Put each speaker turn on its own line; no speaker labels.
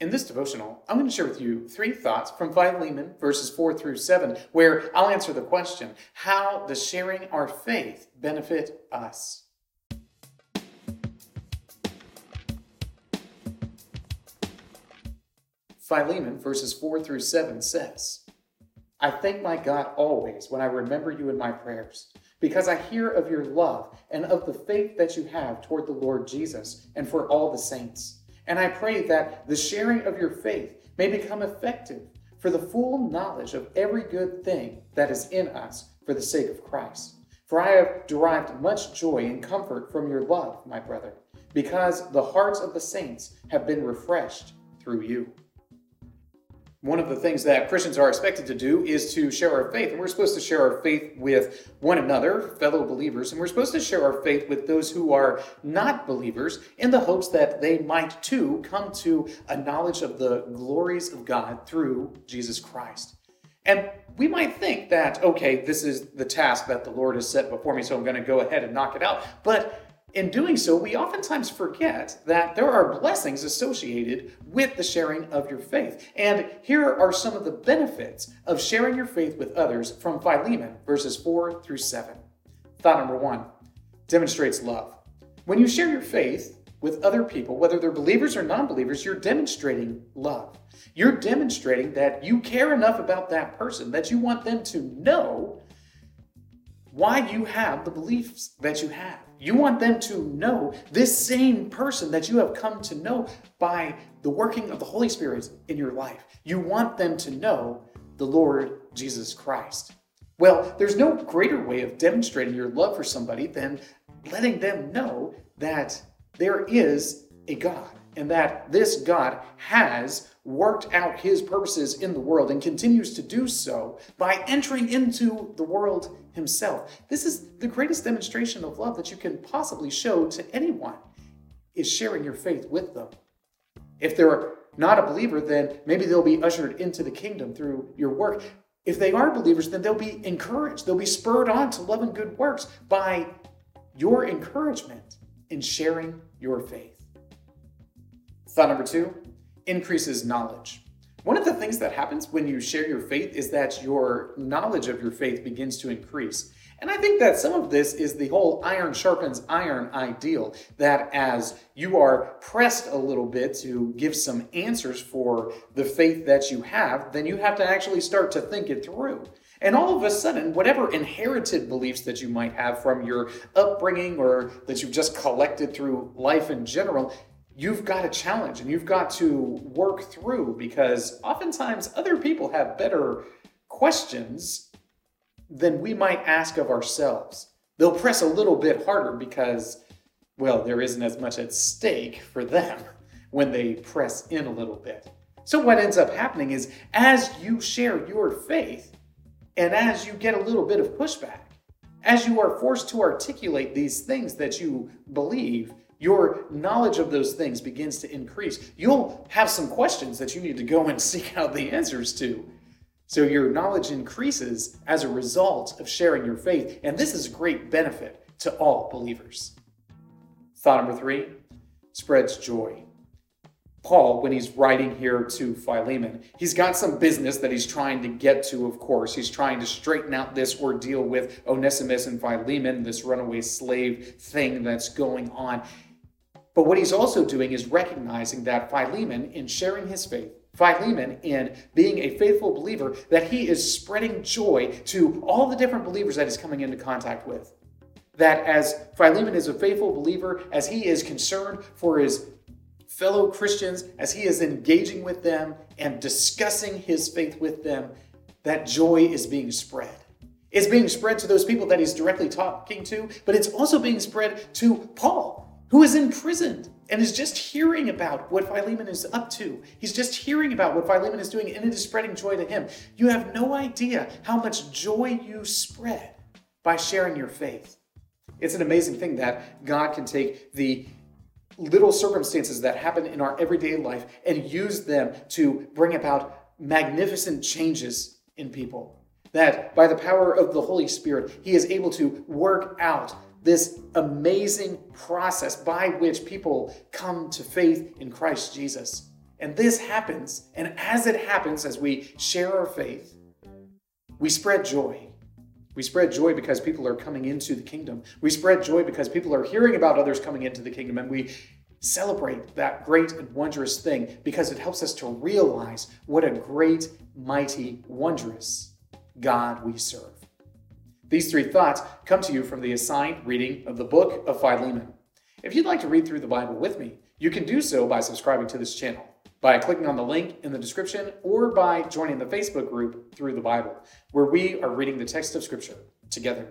In this devotional, I'm going to share with you three thoughts from Philemon, verses 4 through 7, where I'll answer the question How does sharing our faith benefit us? Philemon, verses 4 through 7 says, I thank my God always when I remember you in my prayers, because I hear of your love and of the faith that you have toward the Lord Jesus and for all the saints and I pray that the sharing of your faith may become effective for the full knowledge of every good thing that is in us for the sake of Christ. For I have derived much joy and comfort from your love, my brother, because the hearts of the saints have been refreshed through you. One of the things that Christians are expected to do is to share our faith. And we're supposed to share our faith with one another, fellow believers, and we're supposed to share our faith with those who are not believers in the hopes that they might too come to a knowledge of the glories of God through Jesus Christ. And we might think that, okay, this is the task that the Lord has set before me, so I'm going to go ahead and knock it out. But in doing so, we oftentimes forget that there are blessings associated with the sharing of your faith. And here are some of the benefits of sharing your faith with others from Philemon, verses 4 through 7. Thought number one demonstrates love. When you share your faith with other people, whether they're believers or non believers, you're demonstrating love. You're demonstrating that you care enough about that person that you want them to know why you have the beliefs that you have. You want them to know this same person that you have come to know by the working of the Holy Spirit in your life. You want them to know the Lord Jesus Christ. Well, there's no greater way of demonstrating your love for somebody than letting them know that there is a God and that this God has worked out his purposes in the world and continues to do so by entering into the world himself. This is the greatest demonstration of love that you can possibly show to anyone is sharing your faith with them. If they're not a believer, then maybe they'll be ushered into the kingdom through your work. If they are believers, then they'll be encouraged. They'll be spurred on to love and good works by your encouragement in sharing your faith. Thought number two increases knowledge. One of the things that happens when you share your faith is that your knowledge of your faith begins to increase. And I think that some of this is the whole iron sharpens iron ideal that as you are pressed a little bit to give some answers for the faith that you have, then you have to actually start to think it through. And all of a sudden, whatever inherited beliefs that you might have from your upbringing or that you've just collected through life in general, you've got a challenge and you've got to work through because oftentimes other people have better questions than we might ask of ourselves. They'll press a little bit harder because, well, there isn't as much at stake for them when they press in a little bit. So, what ends up happening is as you share your faith and as you get a little bit of pushback, as you are forced to articulate these things that you believe, your knowledge of those things begins to increase. You'll have some questions that you need to go and seek out the answers to. So your knowledge increases as a result of sharing your faith. And this is a great benefit to all believers. Thought number three spreads joy. Paul, when he's writing here to Philemon, he's got some business that he's trying to get to, of course. He's trying to straighten out this ordeal with Onesimus and Philemon, this runaway slave thing that's going on. But what he's also doing is recognizing that Philemon, in sharing his faith, Philemon, in being a faithful believer, that he is spreading joy to all the different believers that he's coming into contact with. That as Philemon is a faithful believer, as he is concerned for his fellow Christians, as he is engaging with them and discussing his faith with them, that joy is being spread. It's being spread to those people that he's directly talking to, but it's also being spread to Paul, who is imprisoned and is just hearing about what Philemon is up to. He's just hearing about what Philemon is doing, and it is spreading joy to him. You have no idea how much joy you spread by sharing your faith. It's an amazing thing that God can take the little circumstances that happen in our everyday life and use them to bring about magnificent changes in people. That by the power of the Holy Spirit, He is able to work out this amazing process by which people come to faith in Christ Jesus. And this happens, and as it happens, as we share our faith, we spread joy. We spread joy because people are coming into the kingdom. We spread joy because people are hearing about others coming into the kingdom, and we celebrate that great and wondrous thing because it helps us to realize what a great, mighty, wondrous God we serve. These three thoughts come to you from the assigned reading of the book of Philemon. If you'd like to read through the Bible with me, you can do so by subscribing to this channel by clicking on the link in the description or by joining the Facebook group Through the Bible, where we are reading the text of Scripture together.